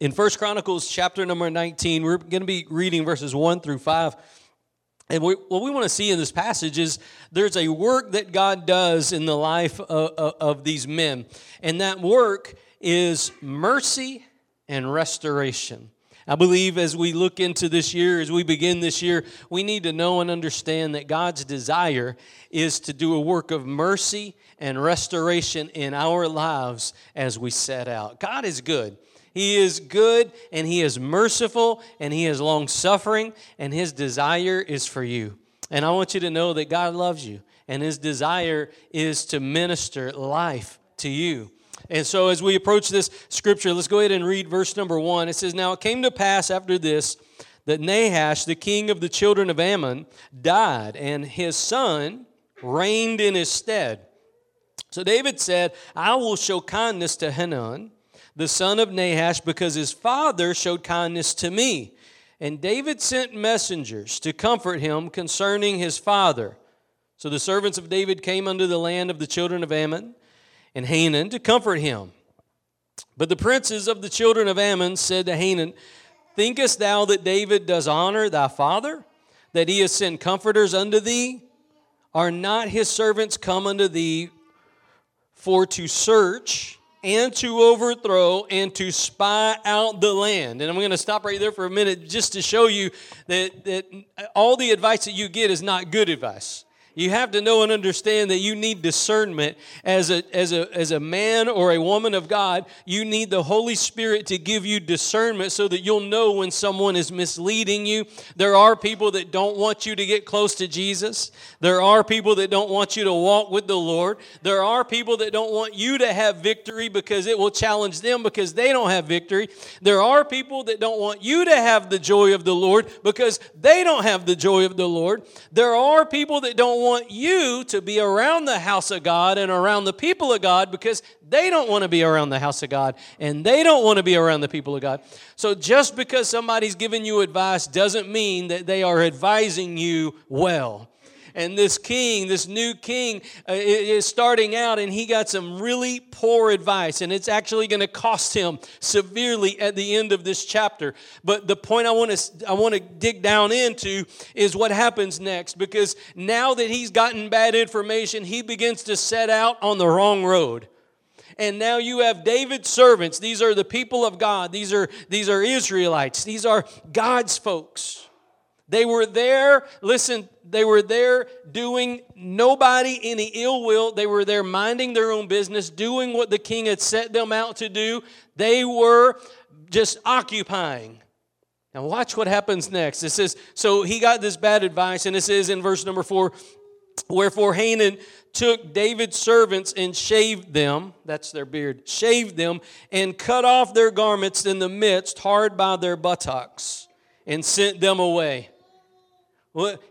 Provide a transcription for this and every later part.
in First Chronicles chapter number 19, we're going to be reading verses 1 through 5. And we, what we want to see in this passage is there's a work that God does in the life of, of, of these men. And that work is mercy and restoration. I believe as we look into this year, as we begin this year, we need to know and understand that God's desire is to do a work of mercy and restoration in our lives as we set out. God is good. He is good and He is merciful and He is long suffering, and His desire is for you. And I want you to know that God loves you, and His desire is to minister life to you. And so, as we approach this scripture, let's go ahead and read verse number one. It says, Now it came to pass after this that Nahash, the king of the children of Ammon, died, and his son reigned in his stead. So David said, I will show kindness to Hanun, the son of Nahash, because his father showed kindness to me. And David sent messengers to comfort him concerning his father. So the servants of David came unto the land of the children of Ammon and Hanun to comfort him. But the princes of the children of Ammon said to Hanun, Thinkest thou that David does honor thy father, that he has sent comforters unto thee? Are not his servants come unto thee for to search and to overthrow and to spy out the land? And I'm going to stop right there for a minute just to show you that, that all the advice that you get is not good advice. You have to know and understand that you need discernment as a, as, a, as a man or a woman of God. You need the Holy Spirit to give you discernment so that you'll know when someone is misleading you. There are people that don't want you to get close to Jesus. There are people that don't want you to walk with the Lord. There are people that don't want you to have victory because it will challenge them because they don't have victory. There are people that don't want you to have the joy of the Lord because they don't have the joy of the Lord. There are people that don't want you to be around the house of God and around the people of God because they don't want to be around the house of God and they don't want to be around the people of God. So just because somebody's giving you advice doesn't mean that they are advising you well and this king, this new king, uh, is starting out, and he got some really poor advice, and it's actually going to cost him severely at the end of this chapter. But the point I want to I want to dig down into is what happens next, because now that he's gotten bad information, he begins to set out on the wrong road and now you have David's servants. These are the people of God. These are these are Israelites. These are God's folks. They were there, listen, they were there doing nobody any ill will. They were there minding their own business, doing what the king had set them out to do. They were just occupying. Now, watch what happens next. It says, So he got this bad advice, and it says in verse number four, Wherefore Hanun took David's servants and shaved them, that's their beard, shaved them, and cut off their garments in the midst, hard by their buttocks, and sent them away.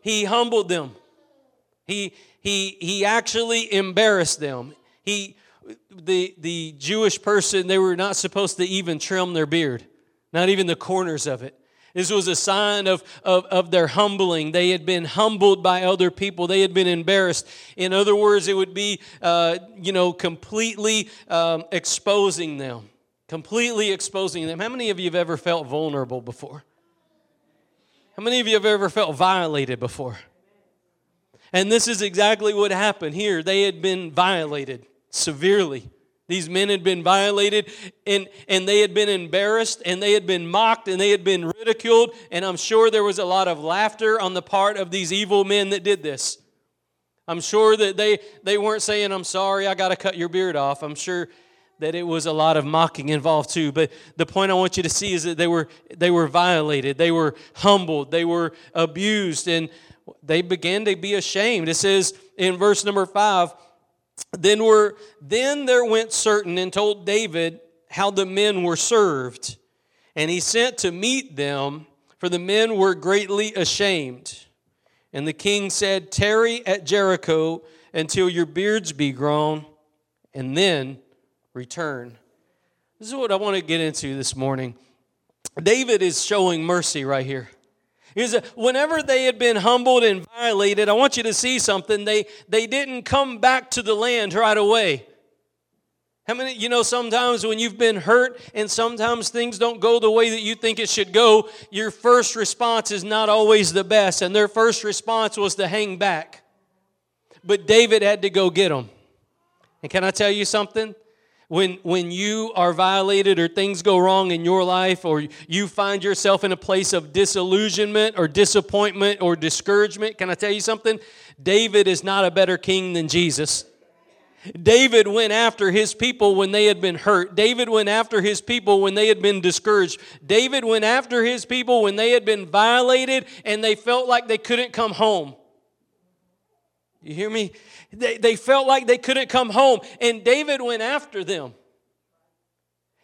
He humbled them. He, he, he actually embarrassed them. He, the, the Jewish person, they were not supposed to even trim their beard, not even the corners of it. This was a sign of, of, of, their humbling. They had been humbled by other people. They had been embarrassed. In other words, it would be, uh, you know, completely um, exposing them. Completely exposing them. How many of you have ever felt vulnerable before? How many of you have ever felt violated before? And this is exactly what happened here. They had been violated severely. These men had been violated and, and they had been embarrassed and they had been mocked and they had been ridiculed. And I'm sure there was a lot of laughter on the part of these evil men that did this. I'm sure that they, they weren't saying, I'm sorry, I got to cut your beard off. I'm sure that it was a lot of mocking involved too. But the point i want you to see is that they were they were violated. They were humbled. They were abused. And they began to be ashamed. It says in verse number 5 then were then there went certain and told david how the men were served. And he sent to meet them for the men were greatly ashamed. And the king said tarry at jericho until your beards be grown and then return. This is what I want to get into this morning. David is showing mercy right here. Is whenever they had been humbled and violated, I want you to see something. They they didn't come back to the land right away. How many, you know, sometimes when you've been hurt and sometimes things don't go the way that you think it should go, your first response is not always the best. And their first response was to hang back. But David had to go get them. And can I tell you something? When, when you are violated or things go wrong in your life or you find yourself in a place of disillusionment or disappointment or discouragement, can I tell you something? David is not a better king than Jesus. David went after his people when they had been hurt. David went after his people when they had been discouraged. David went after his people when they had been violated and they felt like they couldn't come home. You hear me? They, they felt like they couldn't come home, and David went after them.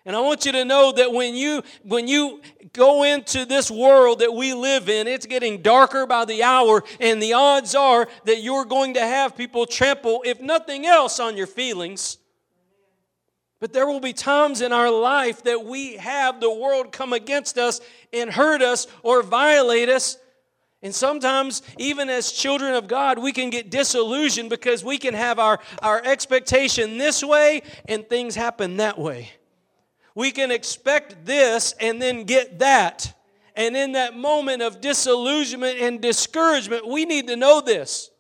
And I want you to know that when you when you go into this world that we live in, it's getting darker by the hour, and the odds are that you're going to have people trample, if nothing else, on your feelings. But there will be times in our life that we have the world come against us and hurt us or violate us. And sometimes, even as children of God, we can get disillusioned because we can have our, our expectation this way and things happen that way. We can expect this and then get that. And in that moment of disillusionment and discouragement, we need to know this.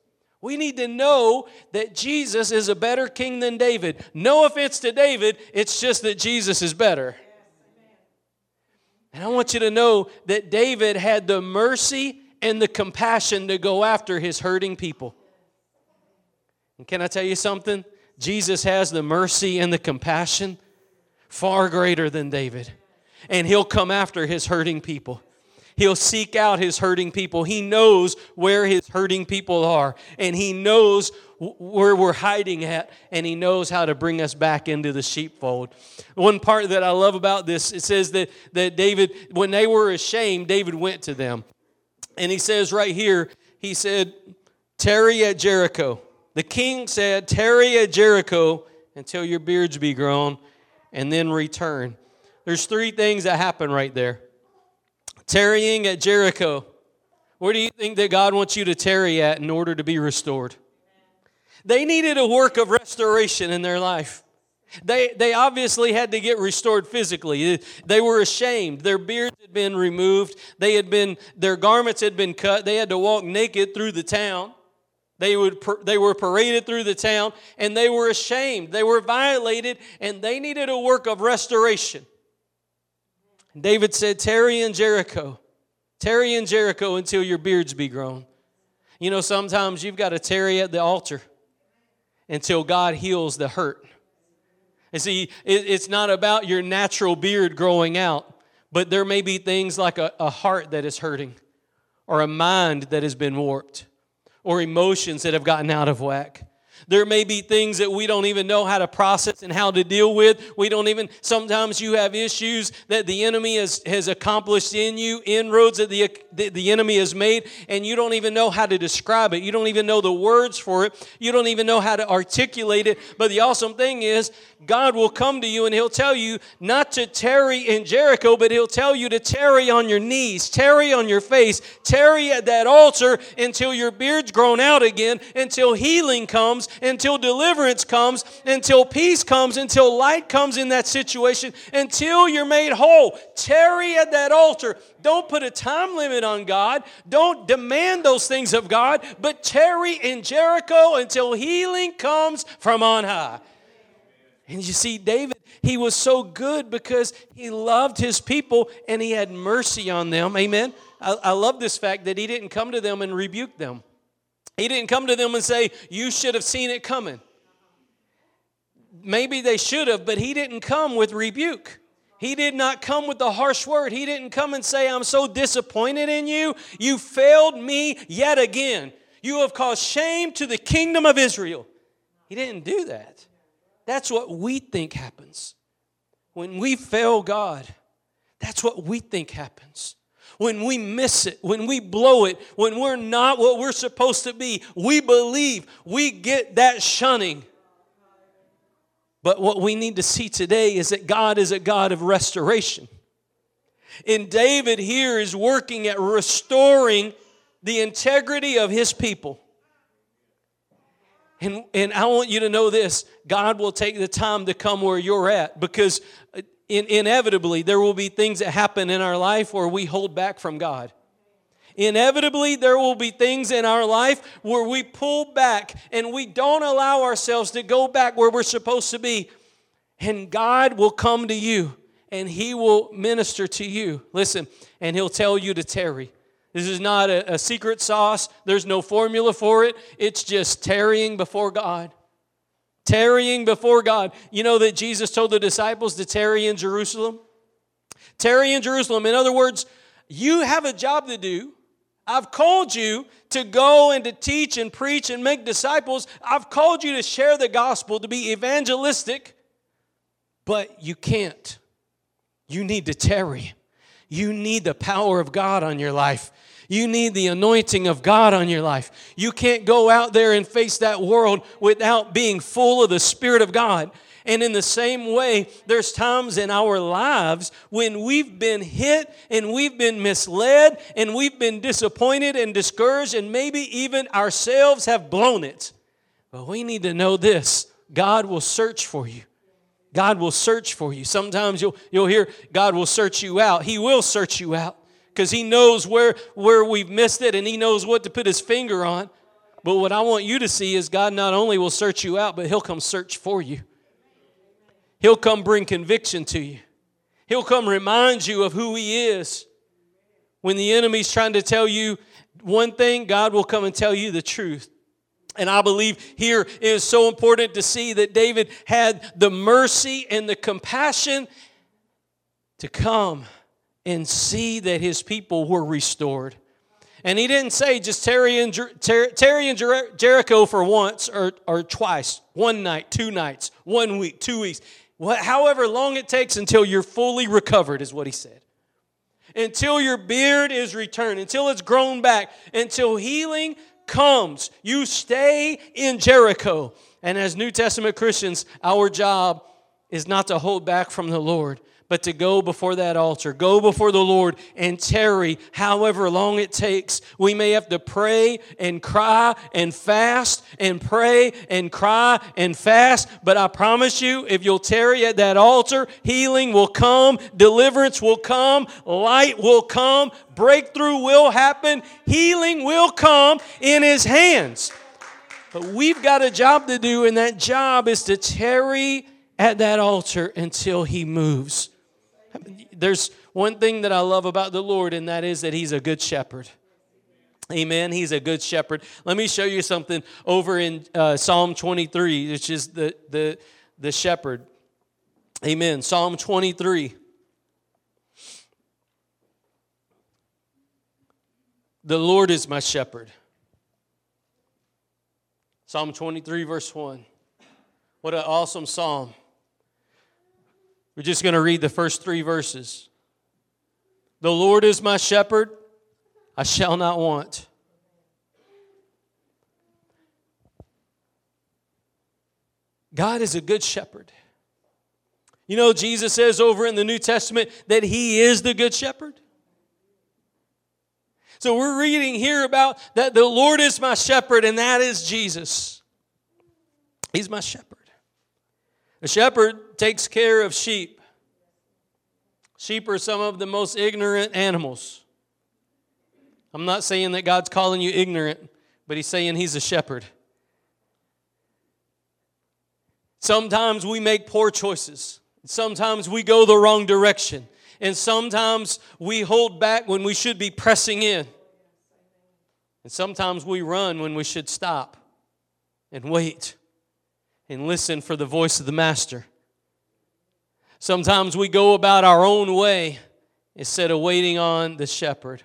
We need to know that Jesus is a better king than David. No offense to David, it's just that Jesus is better. And I want you to know that David had the mercy and the compassion to go after his hurting people. And can I tell you something? Jesus has the mercy and the compassion far greater than David. And he'll come after his hurting people. He'll seek out his hurting people. He knows where his hurting people are, and he knows where we're hiding at, and he knows how to bring us back into the sheepfold. One part that I love about this, it says that, that David, when they were ashamed, David went to them. And he says right here, he said, Tarry at Jericho. The king said, Tarry at Jericho until your beards be grown and then return. There's three things that happen right there. Tarrying at Jericho. Where do you think that God wants you to tarry at in order to be restored? They needed a work of restoration in their life. They, they obviously had to get restored physically. They were ashamed. Their beards had been removed. They had been, their garments had been cut. They had to walk naked through the town. They, would, they were paraded through the town and they were ashamed. They were violated and they needed a work of restoration. David said, Tarry in Jericho. Tarry in Jericho until your beards be grown. You know, sometimes you've got to tarry at the altar until God heals the hurt. And see, it's not about your natural beard growing out, but there may be things like a, a heart that is hurting or a mind that has been warped or emotions that have gotten out of whack. There may be things that we don't even know how to process and how to deal with. We don't even, sometimes you have issues that the enemy has, has accomplished in you, inroads that the, the, the enemy has made, and you don't even know how to describe it. You don't even know the words for it. You don't even know how to articulate it. But the awesome thing is, God will come to you and He'll tell you not to tarry in Jericho, but He'll tell you to tarry on your knees, tarry on your face, tarry at that altar until your beard's grown out again, until healing comes, until deliverance comes, until peace comes, until light comes in that situation, until you're made whole. Tarry at that altar. Don't put a time limit on God. Don't demand those things of God, but tarry in Jericho until healing comes from on high. And you see, David, he was so good because he loved his people and he had mercy on them. Amen. I, I, love this fact that he didn't come to them and rebuke them. He didn't come to them and say, You should have seen it coming. Maybe they should have, but he didn't come with rebuke. He did not come with the harsh word. He didn't come and say, I'm so disappointed in you. You failed me yet again. You have caused shame to the kingdom of Israel. He didn't do that. That's what we think happens. When we fail God, that's what we think happens. When we miss it, when we blow it, when we're not what we're supposed to be, we believe we get that shunning. But what we need to see today is that God is a God of restoration. And David here is working at restoring the integrity of his people. And, and I want you to know this God will take the time to come where you're at because in, inevitably there will be things that happen in our life where we hold back from God. Inevitably, there will be things in our life where we pull back and we don't allow ourselves to go back where we're supposed to be. And God will come to you and He will minister to you. Listen, and He'll tell you to tarry. This is not a, a secret sauce, there's no formula for it. It's just tarrying before God. Tarrying before God. You know that Jesus told the disciples to tarry in Jerusalem? Tarry in Jerusalem. In other words, you have a job to do. I've called you to go and to teach and preach and make disciples. I've called you to share the gospel, to be evangelistic, but you can't. You need to tarry. You need the power of God on your life. You need the anointing of God on your life. You can't go out there and face that world without being full of the Spirit of God. And in the same way, there's times in our lives when we've been hit and we've been misled and we've been disappointed and discouraged, and maybe even ourselves have blown it. But we need to know this God will search for you. God will search for you. Sometimes you'll, you'll hear God will search you out. He will search you out because He knows where, where we've missed it and He knows what to put His finger on. But what I want you to see is God not only will search you out, but He'll come search for you. He'll come bring conviction to you. He'll come remind you of who He is. When the enemy's trying to tell you one thing, God will come and tell you the truth. And I believe here it is so important to see that David had the mercy and the compassion to come and see that his people were restored. And he didn't say just tarry in, Jer- tarry in Jer- Jericho for once or, or twice, one night, two nights, one week, two weeks however long it takes until you're fully recovered, is what he said. Until your beard is returned, until it's grown back, until healing comes. You stay in Jericho. And as New Testament Christians, our job is not to hold back from the Lord, but to go before that altar, go before the Lord and tarry however long it takes. We may have to pray and cry and fast and pray and cry and fast, but I promise you, if you'll tarry at that altar, healing will come, deliverance will come, light will come, breakthrough will happen, healing will come in His hands. But we've got a job to do, and that job is to tarry at that altar until He moves there's one thing that I love about the Lord, and that is that He's a good shepherd. Amen. He's a good shepherd. Let me show you something over in uh, Psalm 23, which is the, the, the shepherd. Amen. Psalm 23. The Lord is my shepherd. Psalm 23, verse 1. What an awesome psalm. We're just going to read the first three verses. The Lord is my shepherd, I shall not want. God is a good shepherd. You know, Jesus says over in the New Testament that He is the good shepherd. So we're reading here about that the Lord is my shepherd, and that is Jesus. He's my shepherd. A shepherd takes care of sheep. Sheep are some of the most ignorant animals. I'm not saying that God's calling you ignorant, but He's saying He's a shepherd. Sometimes we make poor choices. Sometimes we go the wrong direction. And sometimes we hold back when we should be pressing in. And sometimes we run when we should stop and wait and listen for the voice of the Master. Sometimes we go about our own way instead of waiting on the shepherd.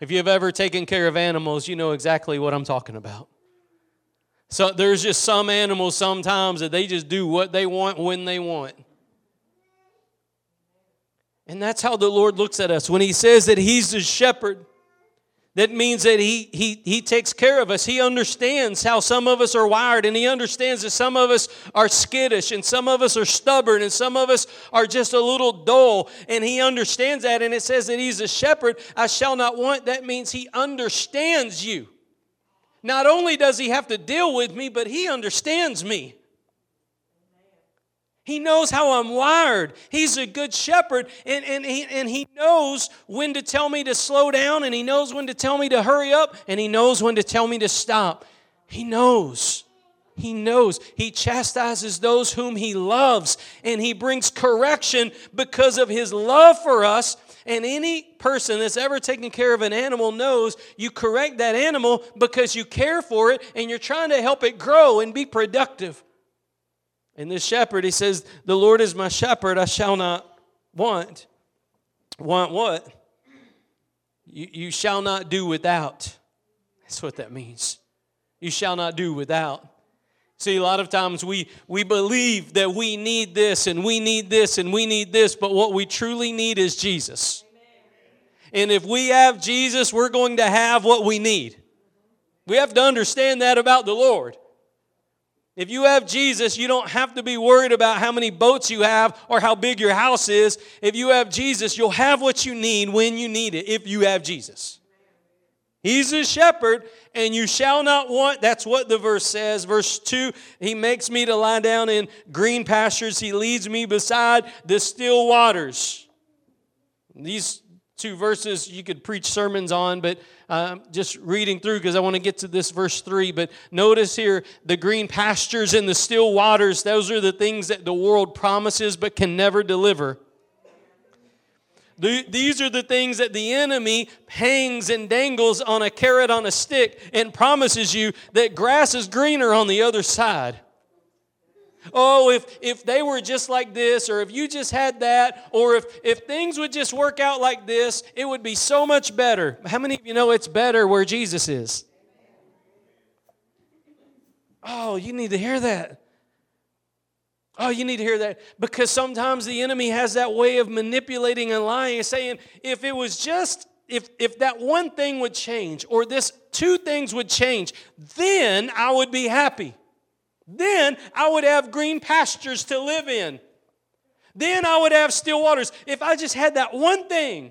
If you have ever taken care of animals, you know exactly what I'm talking about. So there's just some animals sometimes that they just do what they want when they want. And that's how the Lord looks at us. When He says that He's the shepherd, that means that he, he, he takes care of us. He understands how some of us are wired, and He understands that some of us are skittish, and some of us are stubborn, and some of us are just a little dull. And He understands that. And it says that He's a shepherd. I shall not want. That means He understands you. not only does he have to deal with me, but he understands me. He knows how I'm wired. He's a good shepherd, and, and, he, and he knows when to tell me to slow down, and he knows when to tell me to hurry up, and he knows when to tell me to stop. He knows. He knows. He chastises those whom he loves, and he brings correction because of his love for us. And any person that's ever taken care of an animal knows you correct that animal because you care for it and you're trying to help it grow and be productive. And this shepherd, he says, The Lord is my shepherd, I shall not want. Want what? You, you shall not do without. That's what that means. You shall not do without. See, a lot of times we, we believe that we need this and we need this and we need this, but what we truly need is Jesus. And if we have Jesus, we're going to have what we need. We have to understand that about the Lord. If you have Jesus, you don't have to be worried about how many boats you have or how big your house is. If you have Jesus, you'll have what you need when you need it, if you have Jesus. He's a shepherd, and you shall not want. That's what the verse says. Verse 2 He makes me to lie down in green pastures, He leads me beside the still waters. These two verses you could preach sermons on, but uh, just reading through because I want to get to this verse 3. But notice here the green pastures and the still waters, those are the things that the world promises but can never deliver. These are the things that the enemy hangs and dangles on a carrot on a stick and promises you that grass is greener on the other side. Oh, if, if they were just like this, or if you just had that, or if, if things would just work out like this, it would be so much better. How many of you know it's better where Jesus is? Oh, you need to hear that. Oh, you need to hear that because sometimes the enemy has that way of manipulating and lying and saying, if it was just, if, if that one thing would change or this two things would change, then I would be happy. Then I would have green pastures to live in. Then I would have still waters. If I just had that one thing.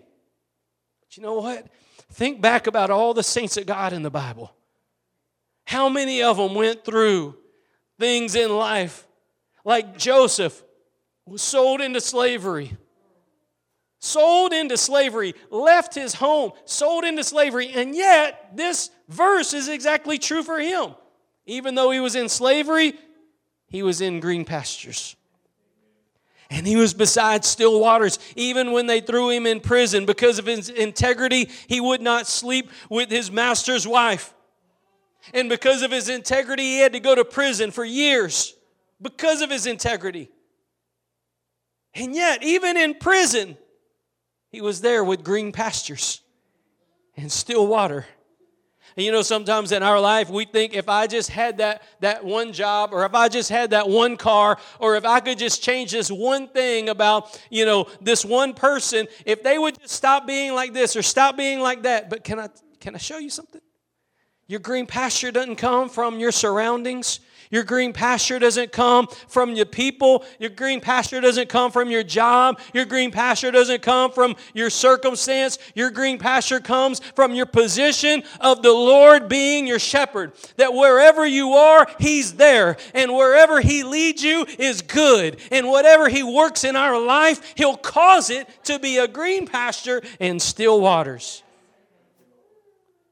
But you know what? Think back about all the saints of God in the Bible. How many of them went through things in life like Joseph was sold into slavery? Sold into slavery, left his home, sold into slavery, and yet this verse is exactly true for him. Even though he was in slavery, he was in green pastures. And he was beside still waters. Even when they threw him in prison because of his integrity, he would not sleep with his master's wife. And because of his integrity, he had to go to prison for years because of his integrity. And yet, even in prison, he was there with green pastures and still water. And you know, sometimes in our life, we think if I just had that, that one job, or if I just had that one car, or if I could just change this one thing about, you know, this one person, if they would just stop being like this or stop being like that. But can I, can I show you something? Your green pasture doesn't come from your surroundings. Your green pasture doesn't come from your people. Your green pasture doesn't come from your job. Your green pasture doesn't come from your circumstance. Your green pasture comes from your position of the Lord being your shepherd. That wherever you are, He's there. And wherever He leads you is good. And whatever He works in our life, He'll cause it to be a green pasture and still waters.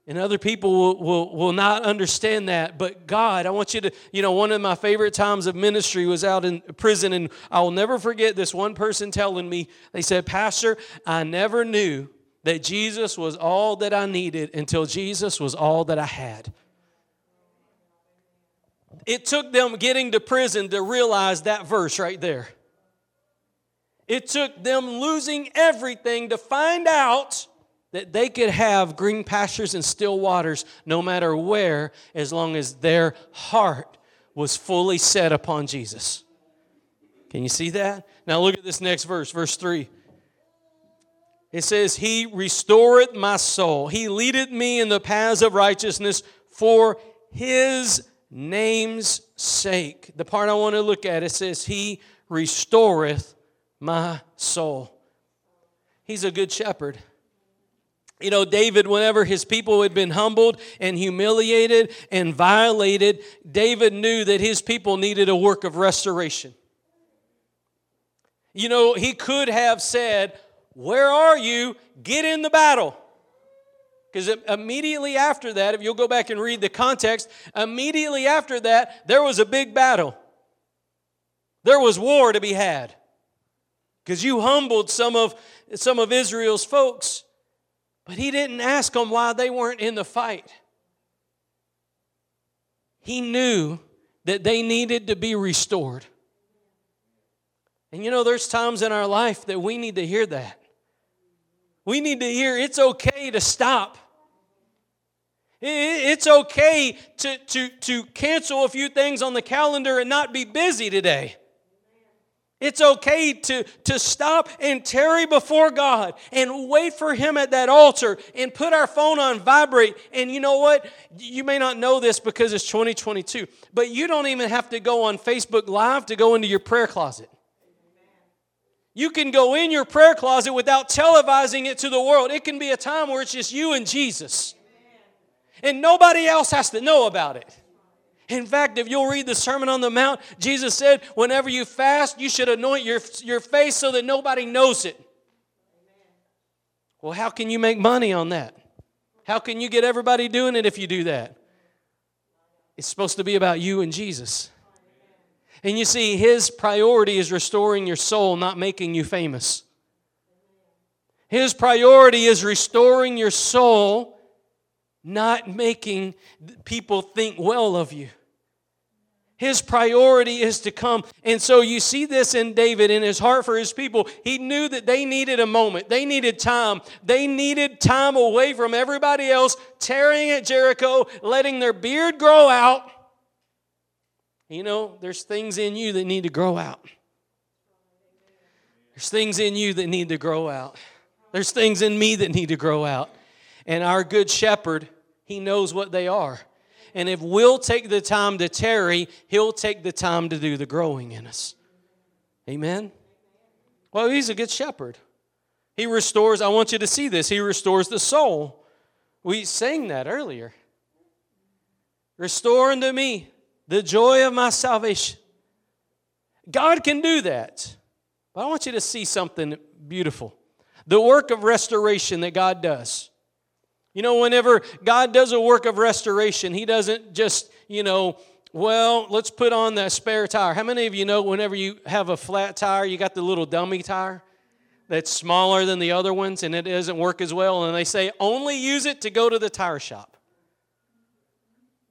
And other people will, will, will not understand that. But God, I want you to, you know, one of my favorite times of ministry was out in prison, and I will never forget this one person telling me, they said, Pastor, I never knew that Jesus was all that I needed until Jesus was all that I had. It took them getting to prison to realize that verse right there. It took them losing everything to find out that they could have green pastures and still waters no matter where, as long as their heart was fully set upon Jesus. Can you see that? Now look at this next verse, verse 3. It says, He restoreth my soul. He leadeth me in the paths of righteousness for His name's sake. The part I want to look at, it says, He restoreth my soul. He's a good shepherd. You know, David, whenever his people had been humbled and humiliated and violated, David knew that his people needed a work of restoration. You know, he could have said, Where are you? Get in the battle. Because immediately after that, if you'll go back and read the context, immediately after that, there was a big battle. There was war to be had. Because you humbled some of, some of Israel's folks. But he didn't ask them why they weren't in the fight. He knew that they needed to be restored. And you know, there's times in our life that we need to hear that. We need to hear it's okay to stop. It's okay to, to, to cancel a few things on the calendar and not be busy today. It's okay to, to stop and tarry before God and wait for Him at that altar and put our phone on vibrate. And you know what? You may not know this because it's 2022, but you don't even have to go on Facebook Live to go into your prayer closet. You can go in your prayer closet without televising it to the world. It can be a time where it's just you and Jesus. And nobody else has to know about it. In fact, if you'll read the Sermon on the Mount, Jesus said, whenever you fast, you should anoint your, your face so that nobody knows it. Well, how can you make money on that? How can you get everybody doing it if you do that? It's supposed to be about you and Jesus. And you see, his priority is restoring your soul, not making you famous. His priority is restoring your soul not making people think well of you. His priority is to come. And so you see this in David in his heart for his people. He knew that they needed a moment, they needed time. They needed time away from everybody else, tearing at Jericho, letting their beard grow out. You know, there's things in you that need to grow out. There's things in you that need to grow out. There's things in me that need to grow out. And our good shepherd, he knows what they are. And if we'll take the time to tarry, he'll take the time to do the growing in us. Amen? Well, he's a good shepherd. He restores, I want you to see this, he restores the soul. We sang that earlier. Restore unto me the joy of my salvation. God can do that. But I want you to see something beautiful. The work of restoration that God does. You know, whenever God does a work of restoration, He doesn't just, you know, well, let's put on that spare tire. How many of you know whenever you have a flat tire, you got the little dummy tire that's smaller than the other ones and it doesn't work as well? And they say only use it to go to the tire shop.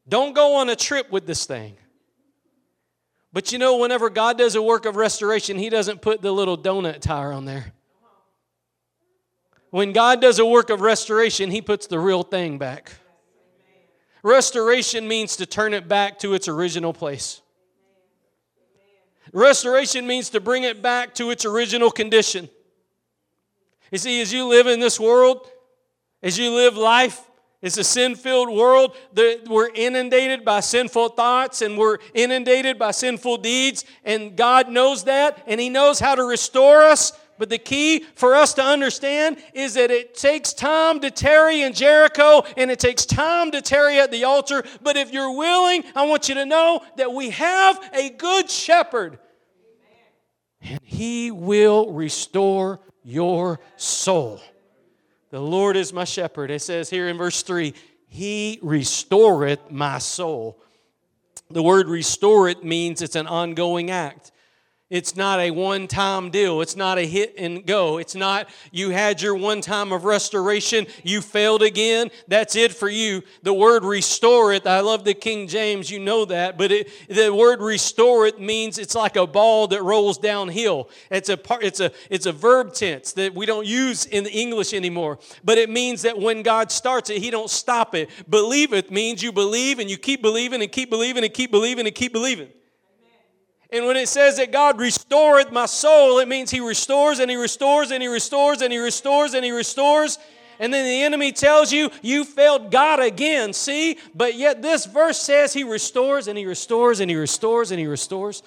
Don't go on a trip with this thing. But you know, whenever God does a work of restoration, He doesn't put the little donut tire on there. When God does a work of restoration, He puts the real thing back. Restoration means to turn it back to its original place. Restoration means to bring it back to its original condition. You see, as you live in this world, as you live life, it's a sin filled world. We're inundated by sinful thoughts and we're inundated by sinful deeds. And God knows that and He knows how to restore us but the key for us to understand is that it takes time to tarry in Jericho and it takes time to tarry at the altar. But if you're willing, I want you to know that we have a good shepherd. And he will restore your soul. The Lord is my shepherd. It says here in verse 3 He restoreth my soul. The word restore it means it's an ongoing act. It's not a one time deal. It's not a hit and go. It's not you had your one time of restoration, you failed again. That's it for you. The word restore it, I love the King James, you know that, but it, the word restore it means it's like a ball that rolls downhill. It's a, part, it's, a, it's a verb tense that we don't use in the English anymore, but it means that when God starts it, He don't stop it. Believe it means you believe and you keep believing and keep believing and keep believing and keep believing. And when it says that God restoreth my soul, it means He restores and He restores and He restores and He restores and He restores. And then the enemy tells you, you failed God again. See? But yet this verse says He restores and He restores and He restores and He restores.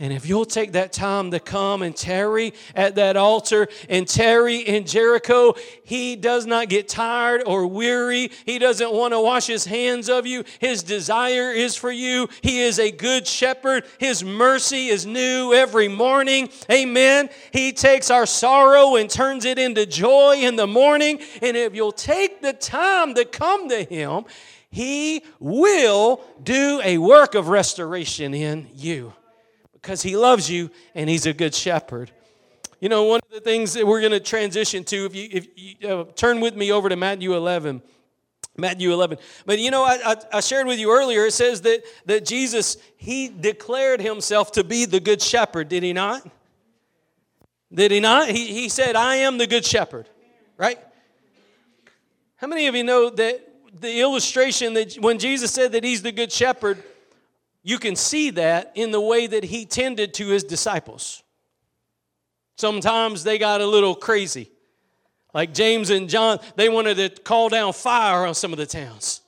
And if you'll take that time to come and tarry at that altar and tarry in Jericho, he does not get tired or weary. He doesn't want to wash his hands of you. His desire is for you. He is a good shepherd. His mercy is new every morning. Amen. He takes our sorrow and turns it into joy in the morning. And if you'll take the time to come to him, he will do a work of restoration in you because he loves you and he's a good shepherd. You know, one of the things that we're going to transition to, if you, if you uh, turn with me over to Matthew 11. Matthew 11. But you know, I, I, I, shared with you earlier, it says that, that Jesus, he declared himself to be the good shepherd, did he not? Did he not? He, he said, I am the good shepherd, right? How many of you know that the illustration that when Jesus said that he's the good shepherd, you can see that in the way that he tended to his disciples. Sometimes they got a little crazy. Like James and John, they wanted to call down fire on some of the towns.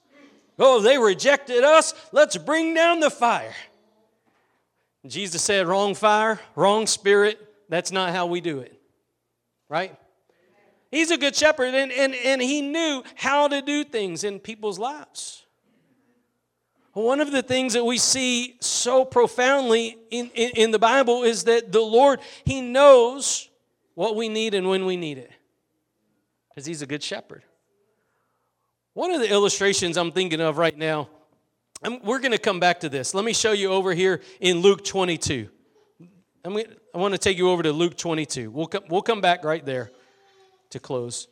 Oh, they rejected us. Let's bring down the fire. Jesus said, wrong fire, wrong spirit. That's not how we do it. Right? He's a good shepherd, and, and, and he knew how to do things in people's lives. One of the things that we see so profoundly in, in, in, the Bible is that the Lord, He knows what we need and when we need it. Because He's a good shepherd. One of the illustrations I'm thinking of right now, I'm, we're going to come back to this. Let me show you over here in Luke 22. I'm, I want to take you over to Luke 22. We'll come, we'll come back right there to close.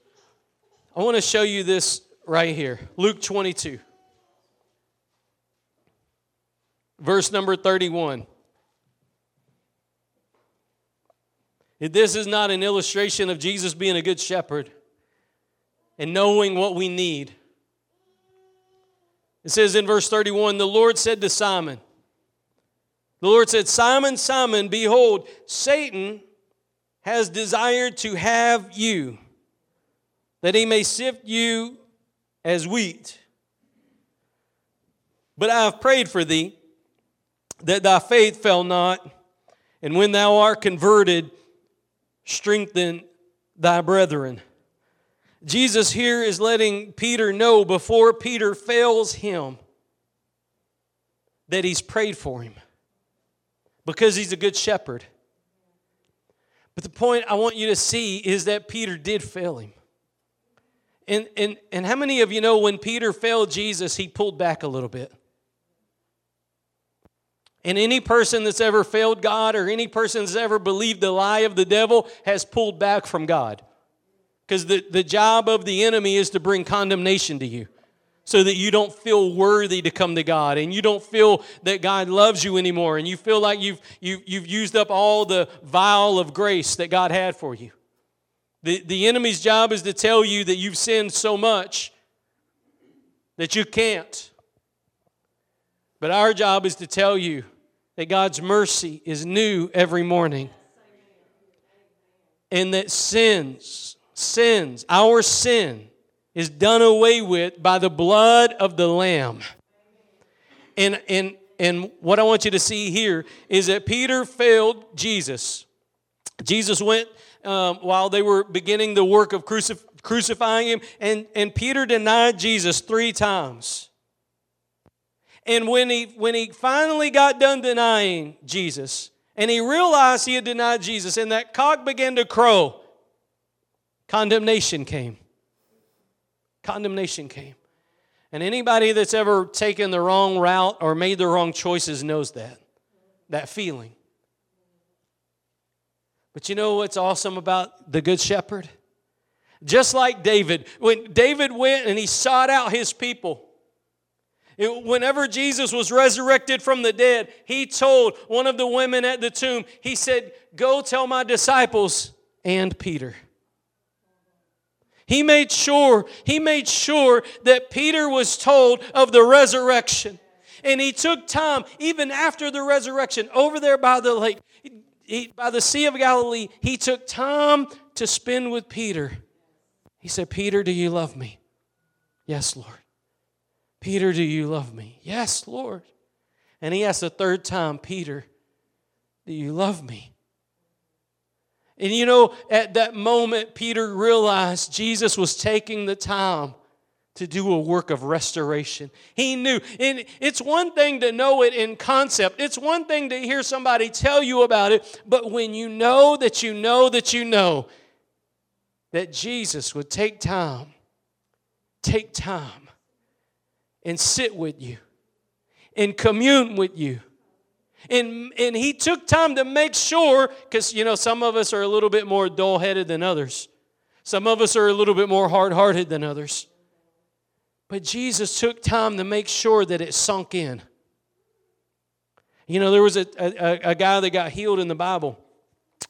I want to show you this right here Luke 22. Verse number 31. This is not an illustration of Jesus being a good shepherd and knowing what we need. It says in verse 31 the Lord said to Simon, The Lord said, Simon, Simon, behold, Satan has desired to have you, that he may sift you as wheat. But I have prayed for thee that thy faith fail not, and when thou art converted, strengthen thy brethren. Jesus here is letting Peter know before Peter fails him that he's prayed for him because he's a good shepherd. But the point I want you to see is that Peter did fail him. And, and, and how many of you know when Peter failed Jesus, he pulled back a little bit? And any person that's ever failed God or any person that's ever believed the lie of the devil has pulled back from God. Because the, the job of the enemy is to bring condemnation to you so that you don't feel worthy to come to God and you don't feel that God loves you anymore and you feel like you've, you, you've used up all the vial of grace that God had for you. The, the enemy's job is to tell you that you've sinned so much that you can't. But our job is to tell you that God's mercy is new every morning. And that sins, sins, our sin is done away with by the blood of the Lamb. And, and, and what I want you to see here is that Peter failed Jesus. Jesus went um, while they were beginning the work of crucif- crucifying him, and, and Peter denied Jesus three times. And when he, when he finally got done denying Jesus, and he realized he had denied Jesus, and that cock began to crow, condemnation came. Condemnation came. And anybody that's ever taken the wrong route or made the wrong choices knows that, that feeling. But you know what's awesome about the Good Shepherd? Just like David, when David went and he sought out his people, it, whenever Jesus was resurrected from the dead, he told one of the women at the tomb, he said, Go tell my disciples and Peter. He made sure, he made sure that Peter was told of the resurrection. And he took time, even after the resurrection, over there by the lake, he, by the Sea of Galilee, he took time to spend with Peter. He said, Peter, do you love me? Yes, Lord. Peter, do you love me? Yes, Lord. And he asked a third time, Peter, Do you love me? And you know, at that moment, Peter realized Jesus was taking the time to do a work of restoration. He knew. And it's one thing to know it in concept, it's one thing to hear somebody tell you about it, but when you know that you know that you know that Jesus would take time, take time and sit with you and commune with you. And, and he took time to make sure, because, you know, some of us are a little bit more dull headed than others. Some of us are a little bit more hard hearted than others. But Jesus took time to make sure that it sunk in. You know, there was a, a, a guy that got healed in the Bible,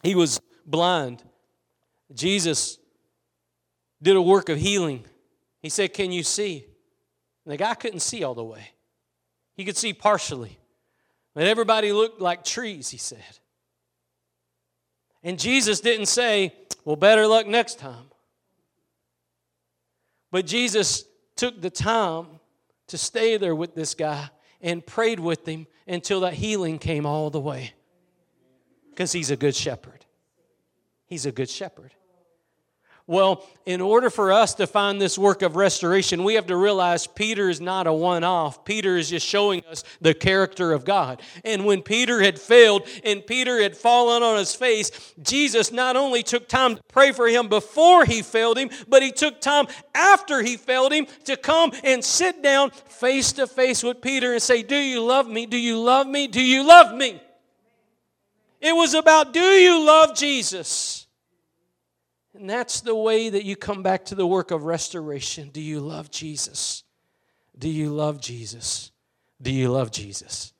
he was blind. Jesus did a work of healing. He said, Can you see? And the guy couldn't see all the way, he could see partially. But everybody looked like trees, he said. And Jesus didn't say, Well, better luck next time. But Jesus took the time to stay there with this guy and prayed with him until that healing came all the way. Because he's a good shepherd. He's a good shepherd. Well, in order for us to find this work of restoration, we have to realize Peter is not a one off. Peter is just showing us the character of God. And when Peter had failed and Peter had fallen on his face, Jesus not only took time to pray for him before he failed him, but he took time after he failed him to come and sit down face to face with Peter and say, Do you love me? Do you love me? Do you love me? It was about, Do you love Jesus? And that's the way that you come back to the work of restoration. Do you love Jesus? Do you love Jesus? Do you love Jesus?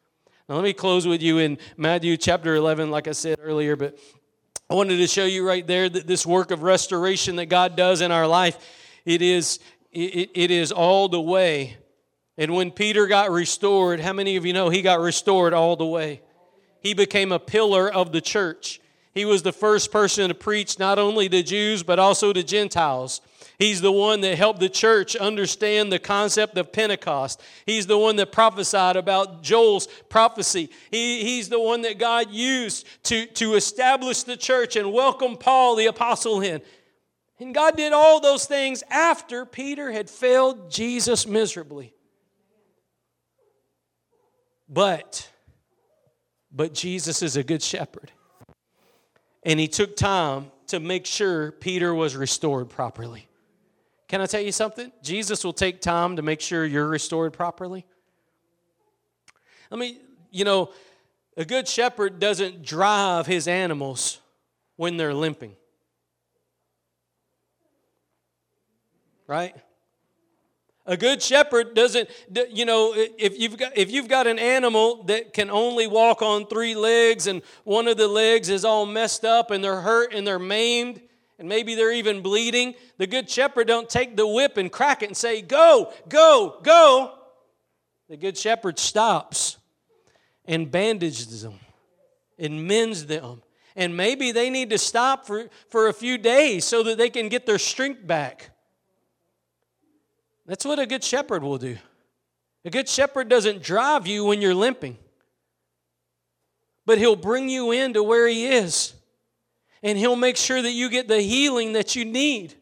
Now, let me close with you in Matthew chapter 11, like I said earlier, but I wanted to show you right there that this work of restoration that God does in our life, it is, it, it is all the way. And when Peter got restored, how many of you know he got restored all the way? He became a pillar of the church. He was the first person to preach not only to Jews, but also to Gentiles. He's the one that helped the church understand the concept of Pentecost. He's the one that prophesied about Joel's prophecy. He, he's the one that God used to, to establish the church and welcome Paul the apostle in. And God did all those things after Peter had failed Jesus miserably. But, but Jesus is a good shepherd and he took time to make sure Peter was restored properly. Can I tell you something? Jesus will take time to make sure you're restored properly. I mean, you know, a good shepherd doesn't drive his animals when they're limping. Right? A good shepherd doesn't, you know, if you've got if you've got an animal that can only walk on three legs and one of the legs is all messed up and they're hurt and they're maimed and maybe they're even bleeding, the good shepherd don't take the whip and crack it and say, "Go, go, go." The good shepherd stops and bandages them and mends them. And maybe they need to stop for, for a few days so that they can get their strength back. That's what a good shepherd will do. A good shepherd doesn't drive you when you're limping, but he'll bring you into where he is. And he'll make sure that you get the healing that you need.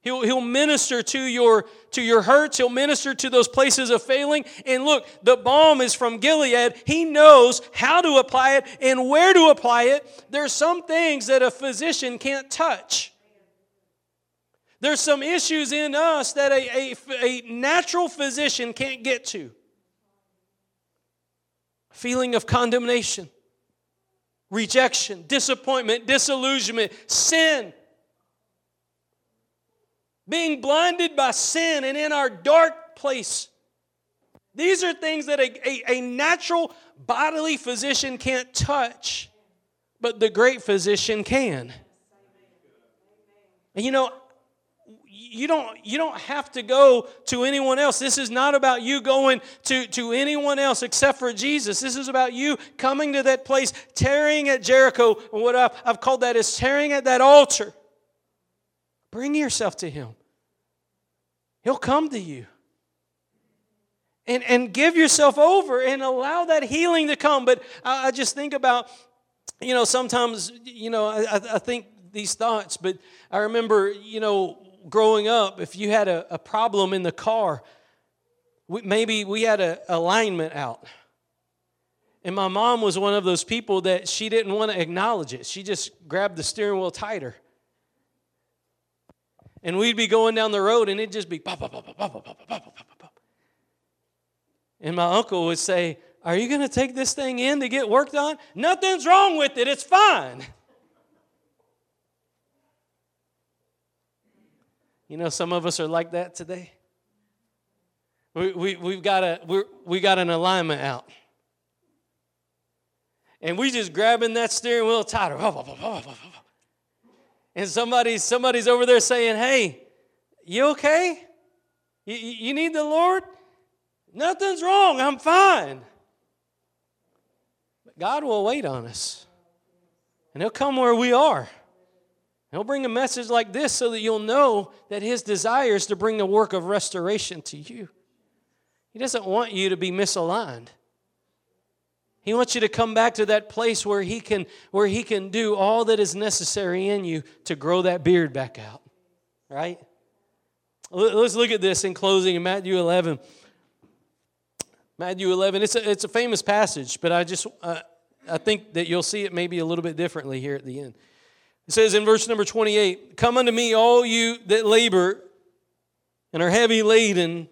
He'll, he'll minister to your, to your hurts. He'll minister to those places of failing. And look, the balm is from Gilead. He knows how to apply it and where to apply it. There's some things that a physician can't touch. There's some issues in us that a, a, a natural physician can't get to. Feeling of condemnation, rejection, disappointment, disillusionment, sin. Being blinded by sin and in our dark place. These are things that a, a, a natural bodily physician can't touch, but the great physician can. And you know, you don't you don't have to go to anyone else. This is not about you going to to anyone else except for jesus. This is about you coming to that place tearing at jericho what I've, I've called that is tearing at that altar. Bring yourself to him. He'll come to you. And and give yourself over and allow that healing to come. But i, I just think about you know, sometimes, you know, I, I think these thoughts, but I remember, you know, growing up, if you had a, a problem in the car, we, maybe we had a alignment out. And my mom was one of those people that she didn't want to acknowledge it. She just grabbed the steering wheel tighter. And we'd be going down the road and it'd just be pop, pop, pop, pop, pop, pop, pop, pop, pop, pop. And my uncle would say, Are you going to take this thing in to get worked on? Nothing's wrong with it, it's fine. You know, some of us are like that today. We, we, we've got a, we we got an alignment out. And we just grabbing that steering wheel tighter. And somebody, somebody's over there saying, Hey, you okay? You, you need the Lord? Nothing's wrong. I'm fine. But God will wait on us. And He'll come where we are. He'll bring a message like this so that you'll know that His desire is to bring the work of restoration to you. He doesn't want you to be misaligned. He wants you to come back to that place where he can where he can do all that is necessary in you to grow that beard back out. Right? Let's look at this in closing in Matthew 11. Matthew 11. It's a, it's a famous passage, but I just uh, I think that you'll see it maybe a little bit differently here at the end. It says in verse number 28, "Come unto me, all you that labor and are heavy laden,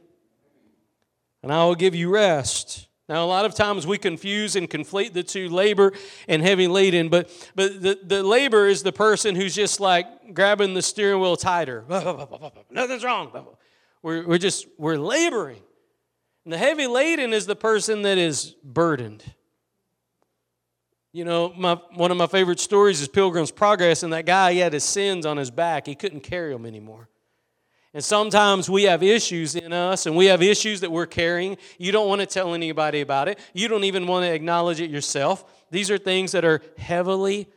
and I will give you rest." Now, a lot of times we confuse and conflate the two labor and heavy laden, but, but the, the labor is the person who's just like grabbing the steering wheel tighter. Nothing's wrong. We're, we're just, we're laboring. And the heavy laden is the person that is burdened. You know, my, one of my favorite stories is Pilgrim's Progress, and that guy, he had his sins on his back. He couldn't carry them anymore. And sometimes we have issues in us and we have issues that we're carrying. You don't want to tell anybody about it. You don't even want to acknowledge it yourself. These are things that are heavily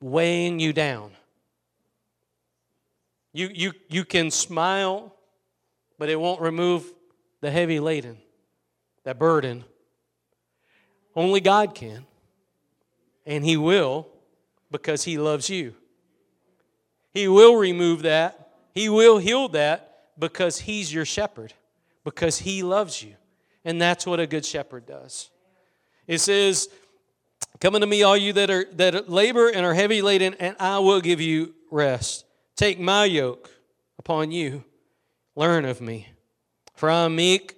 weighing you down. You, you, you can smile, but it won't remove the heavy laden, that burden. Only God can. And He will because He loves you. He will remove that he will heal that because He's your shepherd, because He loves you. And that's what a good shepherd does. It says, Come unto me, all you that are that labor and are heavy laden, and I will give you rest. Take my yoke upon you. Learn of me. For I am meek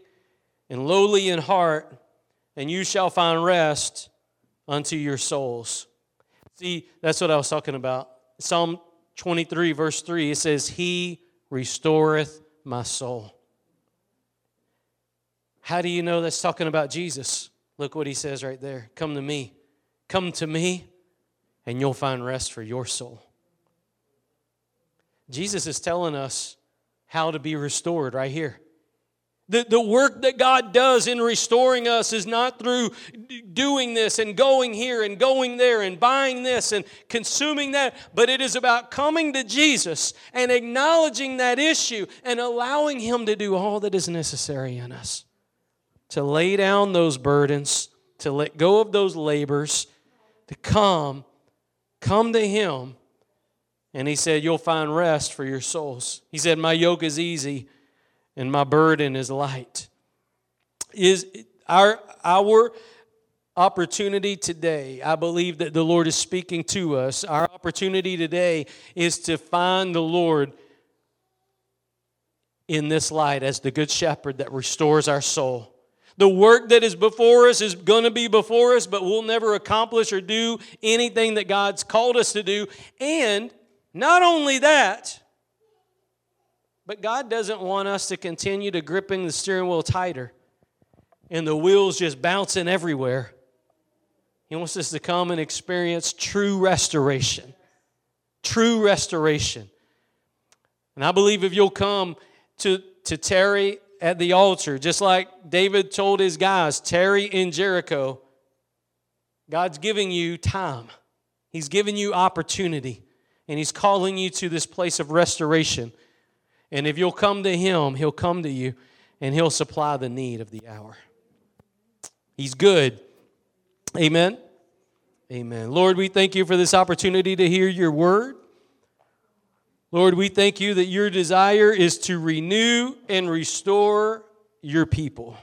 and lowly in heart, and you shall find rest unto your souls. See, that's what I was talking about. Psalm 23, verse 3, it says, He restoreth my soul. How do you know that's talking about Jesus? Look what he says right there. Come to me. Come to me, and you'll find rest for your soul. Jesus is telling us how to be restored right here. The, the work that God does in restoring us is not through doing this and going here and going there and buying this and consuming that, but it is about coming to Jesus and acknowledging that issue and allowing Him to do all that is necessary in us. To lay down those burdens, to let go of those labors, to come, come to Him. And He said, You'll find rest for your souls. He said, My yoke is easy and my burden is light. Is our our opportunity today, I believe that the Lord is speaking to us. Our opportunity today is to find the Lord in this light as the good shepherd that restores our soul. The work that is before us is going to be before us, but we'll never accomplish or do anything that God's called us to do. And not only that, but God doesn't want us to continue to gripping the steering wheel tighter and the wheels just bouncing everywhere. He wants us to come and experience true restoration. True restoration. And I believe if you'll come to, to tarry at the altar, just like David told his guys, tarry in Jericho, God's giving you time. He's giving you opportunity. And He's calling you to this place of restoration. And if you'll come to Him, He'll come to you and He'll supply the need of the hour. He's good. Amen. Amen. Lord, we thank you for this opportunity to hear your word. Lord, we thank you that your desire is to renew and restore your people.